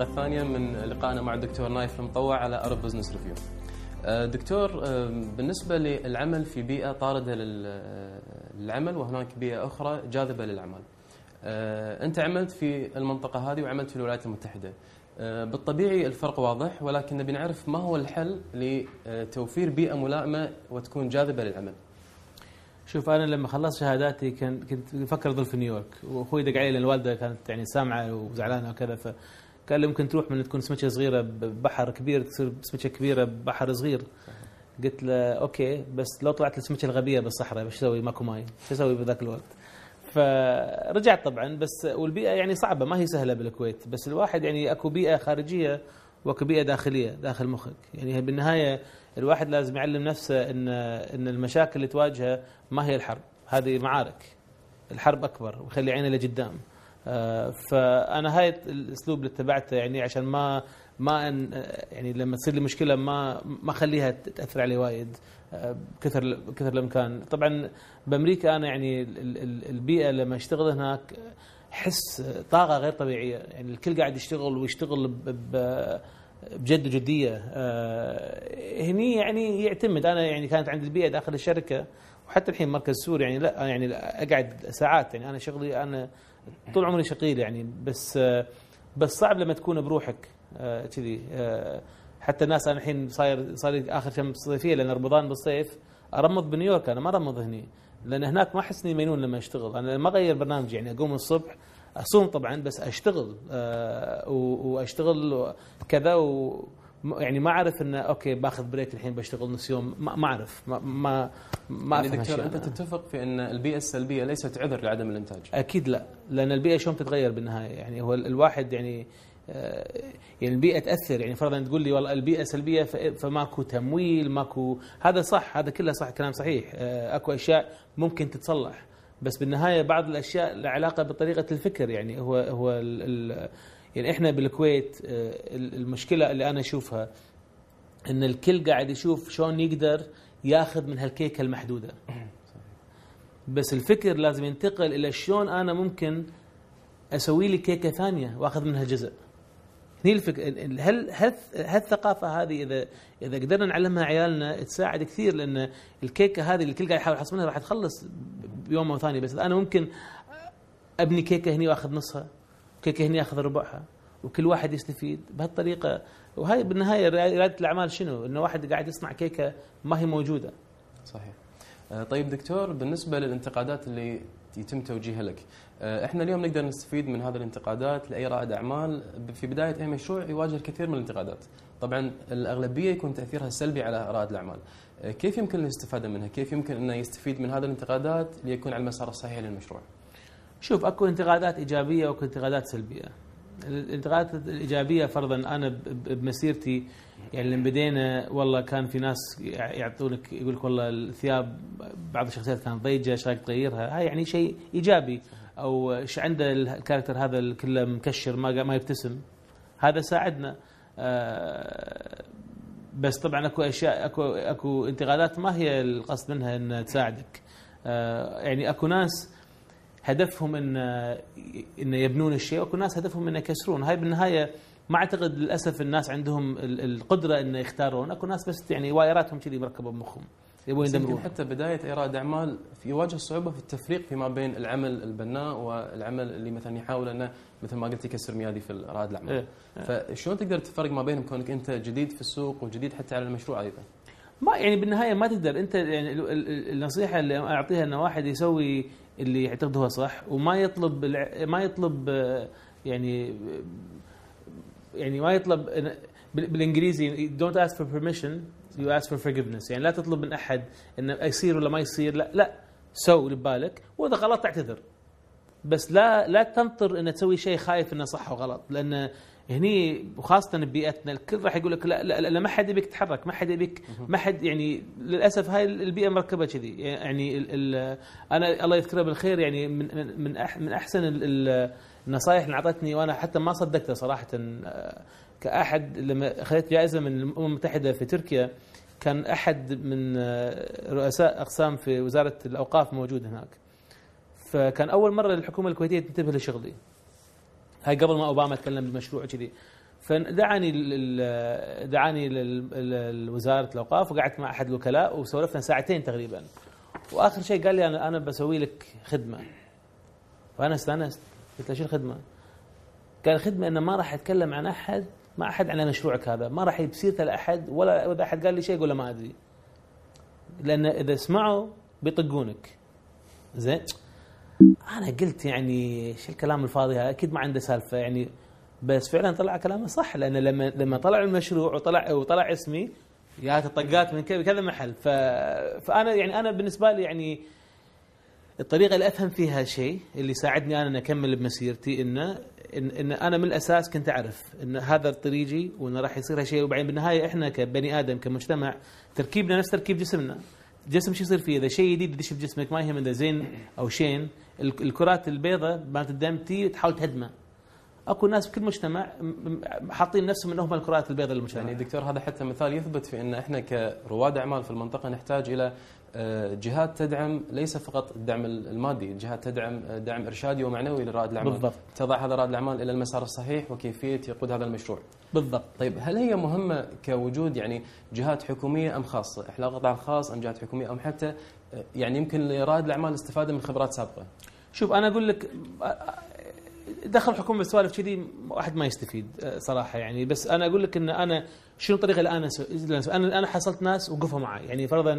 الثانية من لقائنا مع الدكتور نايف المطوع على Arab Business Review. دكتور آه، بالنسبة للعمل في بيئة طاردة للعمل وهناك بيئة أخرى جاذبة للعمل. آه، أنت عملت في المنطقة هذه وعملت في الولايات المتحدة. آه، بالطبيعي الفرق واضح ولكن نبي نعرف ما هو الحل لتوفير بيئة ملائمة وتكون جاذبة للعمل. شوف أنا لما خلصت شهاداتي كان كنت بفكر أظل في نيويورك وأخوي دق علي لأن الوالدة كانت يعني سامعة وزعلانة وكذا فقال لي ممكن تروح من تكون سمكة صغيرة ببحر كبير تصير سمكة كبيرة ببحر صغير. قلت له okay بس لو طلعت السمكة الغبية بالصحراء إيش أسوي؟ ماكو ماي. شو أسوي بذاك الوقت؟ فرجعت طبعا بس والبيئة يعني صعبة ما هي سهلة بالكويت. بس الواحد يعني أكو بيئة خارجية وأكو بيئة داخلية داخل مخك. يعني بالنهاية الواحد لازم يعلم نفسه إن إن المشاكل اللي تواجهه ما هي الحرب هذه معارك. الحرب أكبر ويخلي عينه لقدام. فأنا هاي الأسلوب اللي اتبعته يعني عشان ما ما أن يعني لما تصير لي مشكلة ما ما أخليها تأثر علي وايد آه، كثر كثر الإمكان. طبعا بأمريكا أنا يعني البيئة لما أشتغل هناك حس طاقة غير طبيعية. يعني الكل قاعد يشتغل ويشتغل بجد وجدية. آه، هني يعني يعتمد. أنا يعني كانت عندي البيئة داخل الشركة وحتى الحين مركز سور يعني لا يعني أقعد ساعات. يعني أنا شغلي أنا طول عمري شغيل يعني بس آه، بس صعب لما تكون بروحك آه، كذي حتى الناس أنا الحين صاير صار آخر چم صيفية لأن رمضان بالصيف أرمضن بنيويورك أنا ما أرمضن هني لأن هناك ما أحس إني مجنون لما أشتغل. أنا ما أغير برنامجي يعني أقوم الصبح أصوم طبعا بس أشتغل آه وأشتغل كذا و يعني ما أعرف إنه okay باخذ break الحين بشتغل نص يوم. ما أعرف. ما ما ما يعني دكتور أنت تتفق في إن البيئه السلبيه ليست عذر لعدم الإنتاج؟ أكيد لا. لأن البيئه شلون تتغير بالنهاية. يعني هو الواحد يعني آه، يعني البيئه تأثر. يعني فرضا تقول لي والله البيئه سلبيه فماكو تمويل ماكو هذا صح هذا كله صح كلام صحيح. آه، أكو أشياء ممكن تتصلح. بس بالنهاية بعض الأشياء لها علاقة بطريقة الفكر. يعني هو هو ال ال يعني إحنا بالكويت آه، المشكلة اللي أنا أشوفها إن الكل قاعد يشوف شلون يقدر ياخذ من هالكيكة المحدودة. بس الفكر لازم ينتقل إلى شلون أنا ممكن أسوي لي كيكة ثانية وأخذ منها جزء. هني الفكرة هل هل هالثقافة هذه اذا إذا قدرنا نعلمها عيالنا تساعد كثير لأن الكيكة هذه اللي الكل قاعد يحاول يحصل منها راح تخلص بيوم أو ثاني. بس أنا ممكن أبني كيكة هني وأخذ نصها. كيكه هني اخذ ربعها وكل واحد يستفيد بهالطريقة وهي بالنهاية رياده الأعمال شنو؟ إنه واحد قاعد يصنع كيكة ما هي موجودة. صحيح. آه، طيب دكتور بالنسبة للانتقادات اللي يتم توجيهها لك آه، إحنا اليوم نقدر نستفيد من هذه الانتقادات لأي رائد أعمال في بداية اي مشروع يواجه الكثير من الانتقادات طبعا الأغلبية يكون تأثيرها سلبي على رائد الأعمال آه، كيف يمكن الاستفادة منها كيف يمكن إنه يستفيد من هذه الانتقادات ليكون على المسار الصحيح للمشروع شوف أكو انتقادات إيجابية وأكو انتقادات سلبية. الانتقادات الإيجابية فرضا أنا بمسيرتي يعني لما بدينا والله كان في ناس يعطونك يقول لك والله الثياب بعض الشخصيات كانت ضيجة إيش رايك تغيرها؟ هاي يعني شيء إيجابي. أو إيش عنده الكاركتر هذا كله مكشر ما ما يبتسم. هذا ساعدنا. آه، بس طبعا أكو أشياء أكو أكو انتقادات ما هي القصد منها ان تساعدك. آه، يعني أكو ناس هدفهم إن إن يبنون الشيء واكو ناس هدفهم إن يكسرون. هاي بالنهاية ما أعتقد للأسف الناس عندهم القدرة إن يختارون. أكو ناس بس يعني وايراتهم كذي مركبة بمخهم يبون يدمرون حتى بداية اي رائد اعمال يواجه صعوبة في التفريق فيما بين العمل البناء والعمل اللي مثلا يحاول إنه مثل ما قلت يكسر ميادي في رائد الأعمال. إيه. فشلون تقدر تفرق ما بينهم كونك أنت جديد في السوق وجديد حتى على المشروع أيضا؟ ما يعني بالنهاية ما تقدر. أنت يعني النصيحة اللي أعطيها إن واحد يسوي اللي يعتقد هو صح وما يطلب ما يطلب يعني يعني ما يطلب بالإنجليزي don't ask for permission you ask for forgiveness. يعني لا تطلب من أحد إنه يصير ولا ما يصير لا لا. سوّ اللي ببالك وإذا غلط اعتذر. بس لا لا تنطر ان تسوي شيء خايف إنه صح وغلط لأن هني وخاصة ببيئتنا الكل راح يقول لك لا لا, لا ما حد يبيك تتحرك ما حد يبيك ما حد يعني للأسف هاي البيئة مركبة كذي. يعني ال ال أنا الله يذكره بالخير يعني من من من أحسن النصائح اللي أعطتني وأنا حتى ما صدقتها صراحة آه، كأحد لما أخذت جائزة من الأمم المتحدة في تركيا كان أحد من آه، رؤساء أقسام في وزارة الأوقاف موجود هناك. فكان أول مرة الحكومة الكويتية تنتبه لشغلي. هاي قبل ما أوباما تكلم بالمشروع كذي فدعاني دعاني لوزارة الأوقاف وقعدت مع أحد الوكلاء وسولفنا ساعتين تقريبا. وآخر شيء قال لي أنا أنا بسوي لك خدمة. فانا استانست قلت له شو الخدمة؟ قال الخدمة إنه ما راح أتكلم عن أحد مع أحد عن مشروعك هذا. ما راح بسيرته لاحد ولا اذا أحد قال لي شيء أقول له ما أدري. لأن إذا سمعوا بيطقونك. زين؟ أنا قلت يعني شو الكلام الفاضي هذا؟ أكيد ما عنده سالفة يعني بس فعلا طلع كلامه صح لأن لما لما طلع المشروع وطلع وطلع اسمي جات الطقات من كذا محل. ف... فأنا يعني أنا بالنسبة لي يعني الطريقة اللي أفهم فيها شيء اللي ساعدني أنا ان أكمل بمسيرتي إنه إن, إن أنا من الأساس كنت أعرف إن هذا طريقي وإنه راح يصير هالشيء. وبعدين بالنهاية إحنا كبني آدم كمجتمع تركيبنا نفس تركيب جسمنا. جسم شو يصير فيه؟ إذا شيء جديد يدش بجسمك ما يهم إذا زين أو شين الكرات البيضاء مالت الدم تي تحاول تهدمه. أكو ناس بكل مجتمع حاطين نفسهم إنهم الكرات البيضاء للمجتمع يعني دكتور هذا حتى مثال يثبت في إن إحنا كرواد أعمال في المنطقة نحتاج إلى جهات تدعم ليس فقط الدعم المادي، جهات تدعم آه، دعم إرشادي ومعنوي لرائد الأعمال. بالضبط. تضع هذا رائد الأعمال إلى المسار الصحيح وكيفية يقود هذا المشروع. بالضبط. طيب هل هي مهمة كوجود يعني جهات حكومية أم خاصة؟ إحنا القطاع الخاص أم جهات حكومية أم حتى آه، يعني يمكن لرائد الأعمال الاستفاده من خبرات سابقة؟ شوف أنا أقول لك دخل الحكومة بالسوالف كذي واحد ما يستفيد صراحة يعني. بس أنا أقول لك إن أنا شنو الطريقة اللي أنا أنا حصلت ناس وقفوا معي. يعني فرضا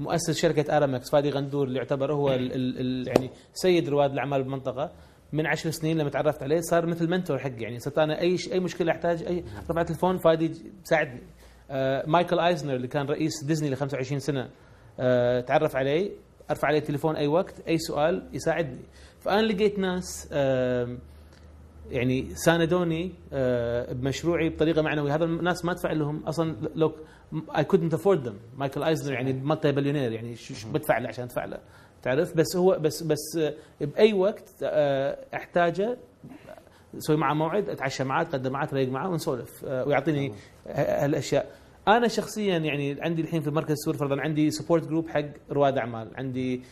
مؤسس شركة آرامكس فادي غندور اللي يعتبر هو ال ال يعني سيد رواد الأعمال بالمنطقة من عشر سنين لما تعرفت عليه صار مثل mentor حقي. يعني صرت أنا أي أي مشكلة أحتاج أي رفعت تليفون فادي ساعدني. آه مايكل أيزنر اللي كان رئيس ديزني ل 25 سنة آه تعرف علي أرفع عليه التليفون أي وقت أي سؤال يساعدني. فانا لقيت ناس يعني ساندوني آه، بمشروعي بطريقة معنوية. هذا الناس ما ادفع لهم أصلا لو I couldn't afford them مايكل أيزنر يعني multi-billionaire يعني شو بدفع له عشان ادفع له تعرف؟ بس هو بس بس آه، بأي وقت آه، أحتاجه أسوي معه موعد أتعشى معاه أتغدى معاه أتريق معاه ونسولف ويعطيني هالأشياء. أنا شخصيا يعني عندي الحين في مركز السور فرضا عندي support group حق رواد أعمال. عندي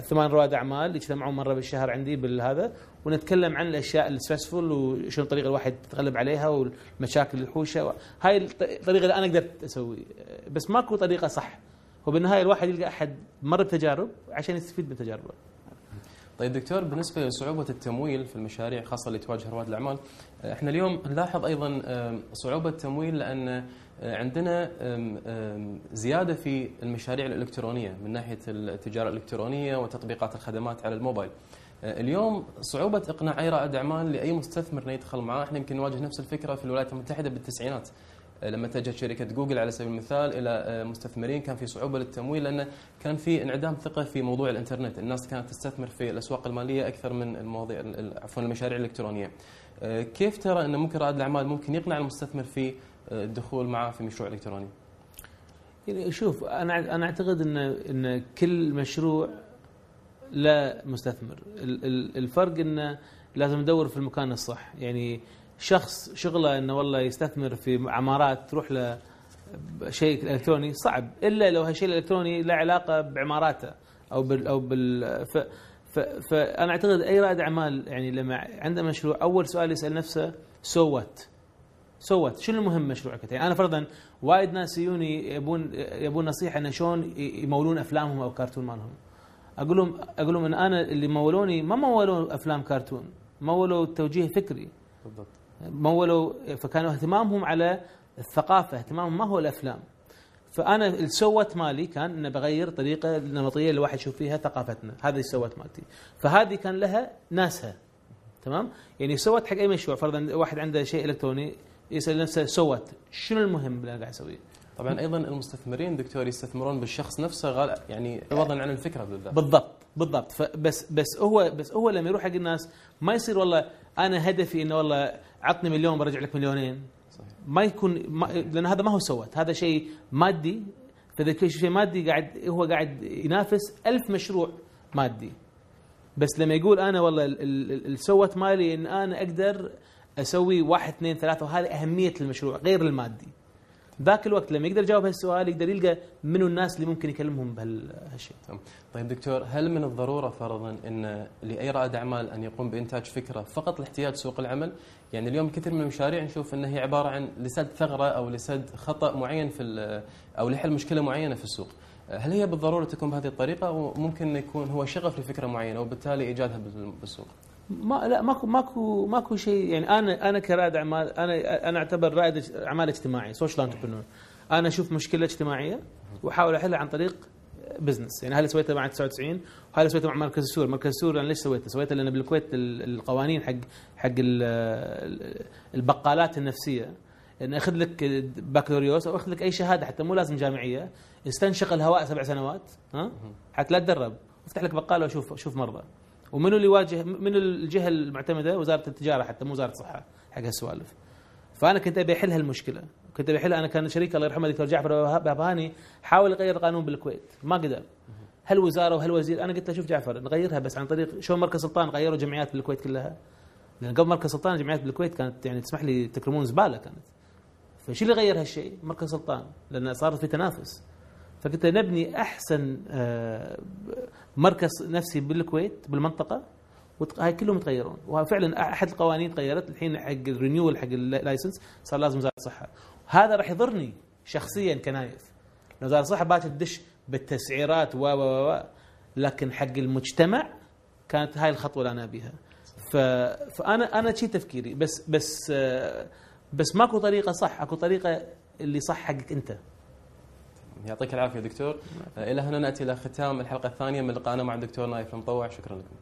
ثمان رواد أعمال يجتمعون مرة بالشهر عندي بالهذا ونتكلم عن الأشياء ال stressful وشنو الطريقة الواحد يتغلب عليها والمشاكل الحوشه هاي الطريقة اللي أنا قدرت أسوي. بس ماكو طريقة صح. وبالنهايه الواحد يلقى أحد مر بتجارب عشان يستفيد من تجاربه. طيب دكتور بالنسبة لصعوبة التمويل في المشاريع خاصة اللي تواجه رواد الأعمال إحنا اليوم نلاحظ أيضا صعوبة التمويل لأن عندنا زيادة في المشاريع الإلكترونية من ناحية التجارة الإلكترونية وتطبيقات الخدمات على الموبايل. أه، اليوم صعوبة إقناع أي رائد أعمال لأي مستثمر يدخل معاه، إحنا يمكن نواجه نفس الفكرة في الولايات المتحدة بالتسعينات. لما اتجهت شركة جوجل على سبيل المثال إلى أه، مستثمرين كان في صعوبة للتمويل لأن كان في انعدام ثقة في موضوع الإنترنت، الناس كانت تستثمر في الأسواق المالية أكثر من المواضيع عفوا المشاريع الإلكترونية. كيف ترى أن ممكن رائد الأعمال ممكن يقنع المستثمر في الدخول معه في مشروع إلكتروني؟ يعني شوف أنا أنا أعتقد إن إن كل مشروع لا مستثمر الفرق إنه لازم ندور في المكان الصح يعني شخص شغله إنه والله يستثمر في عمارات تروح له شيء إلكتروني صعب. إلا لو هالشيء الإلكتروني له علاقة بعماراته أو بال أو بال ف فانا أعتقد أي رائد أعمال يعني لما عنده مشروع أول سؤال يسأل نفسه so what so شنو المهم مشروعك يعني أنا فرضا وايد ناس يجوني يبون يبون نصيحة إنه شلون يمولون أفلامهم أو كرتون مالهم. أقول لهم أقول لهم إن أنا اللي مولوني ما مولوا أفلام كرتون مولوا توجيه فكري. بالضبط. مولوا فكانوا اهتمامهم على الثقافة اهتمامهم ما هو الأفلام. فأنا السوت مالي كان إنه بغير طريقة اللي الواحد يشوف فيها ثقافتنا. هذه السوت مالتي. فهذه كان لها ناسها. تمام؟ يعني سوت حق أي مشروع. فرضا واحد عنده شيء إلكتروني يسأل نفسه سوت. شنو المهم اللي أنا قاعد أسويه؟ طبعا أيضا المستثمرين دكتور يستثمرون بالشخص نفسه غال يعني عوضا عن الفكرة بالذات. بالضبط بالضبط. فبس بس هو بس هو لما يروح حق الناس ما يصير والله أنا هدفي إنه والله عطني مليون برجع لك مليونين. صحيح. ما يكون ما لأن هذا ما هو سوت. هذا شيء مادي. فاذا كل شيء مادي؟ قاعد هو قاعد ينافس ألف مشروع مادي. بس لما يقول أنا والله السوت مالي إن أنا أقدر أسوي واحد اثنين ثلاثة وهذه أهمية المشروع غير المادي. ذاك الوقت لما يقدر يجاوب هالسؤال يقدر يلقى منو الناس اللي ممكن يكلمهم بهالشيء. طيب دكتور هل من الضرورة فرضا إن لأي رائد أعمال أن يقوم بإنتاج فكرة فقط لاحتياج سوق العمل؟ يعني اليوم كثير من المشاريع نشوف انها هي عبارة عن لسد ثغرة أو لسد خطأ معين في أو لحل مشكلة معينة في السوق. هل هي بالضرورة تكون بهذه الطريقة أو ممكن يكون هو شغف لفكرة معينة وبالتالي إيجادها بال- بالسوق؟ ما لا ماكو ماكو ماكو شيء. يعني أنا أنا كرائد اعمال أنا أنا أعتبر رائد أعمال اجتماعي social entrepreneur أنا أشوف مشكلة اجتماعية وأحاول أحلها عن طريق بزنس يعني هذا سويته مع 99 وهذا سويته مع مركز السور. مركز السور أنا ليش سويته؟ سويته لأن بالكويت ال- القوانين حق حق ال- ال- البقالات النفسية. إن أخذ لك بكالوريوس أو أخذ لك أي شهادة حتى مو لازم جامعية. استنشق الهواء سبع سنوات ها؟ حتى لا تدرب. افتح لك بقالة وشوف شوف مرضى ومنو اللي يواجه من الجهه المعتمدة؟ وزارة التجارة حتى مو وزارة الصحة حق هالسوالف. فأنا كنت أبي أحل هالمشكلة. كنت أبي احلها أنا كان شريك الله يرحمه الدكتور جعفر باباني حاول يغير القانون بالكويت. ما قدر. هالوزارة وهالوزير أنا قلت له شوف جعفر نغيرها بس عن طريق شو مركز سلطان غيروا جمعيات بالكويت كلها. لأن قبل مركز سلطان الجمعيات بالكويت كانت يعني تسمح لي تكرمون زبالة كانت. فشو اللي غير هالشيء؟ مركز سلطان. لأن صار في تنافس. فقلت نبني أحسن آه، مركز نفسي بالكويت بالمنطقة وت- هاي كلهم يتغيرون وفعلا أحد القوانين تغيرت الحين حق ال renewal حق ال license صار لازم وزارة الصحة هذا راح يضرني شخصيا كنايف وزارة الصحة باكر تدش بالتسعيرات و و و. لكن حق المجتمع كانت هاي الخطوة اللي أنا أبيها. فأنا أنا شي تفكيري بس بس آه، بس ماكو طريقة صح أكو طريقة اللي صح حقك أنت يعطيك العافية دكتور. آه، إلى هنا نأتي إلى ختام الحلقة الثانية من لقائنا مع الدكتور نايف المطوع شكرا لكم.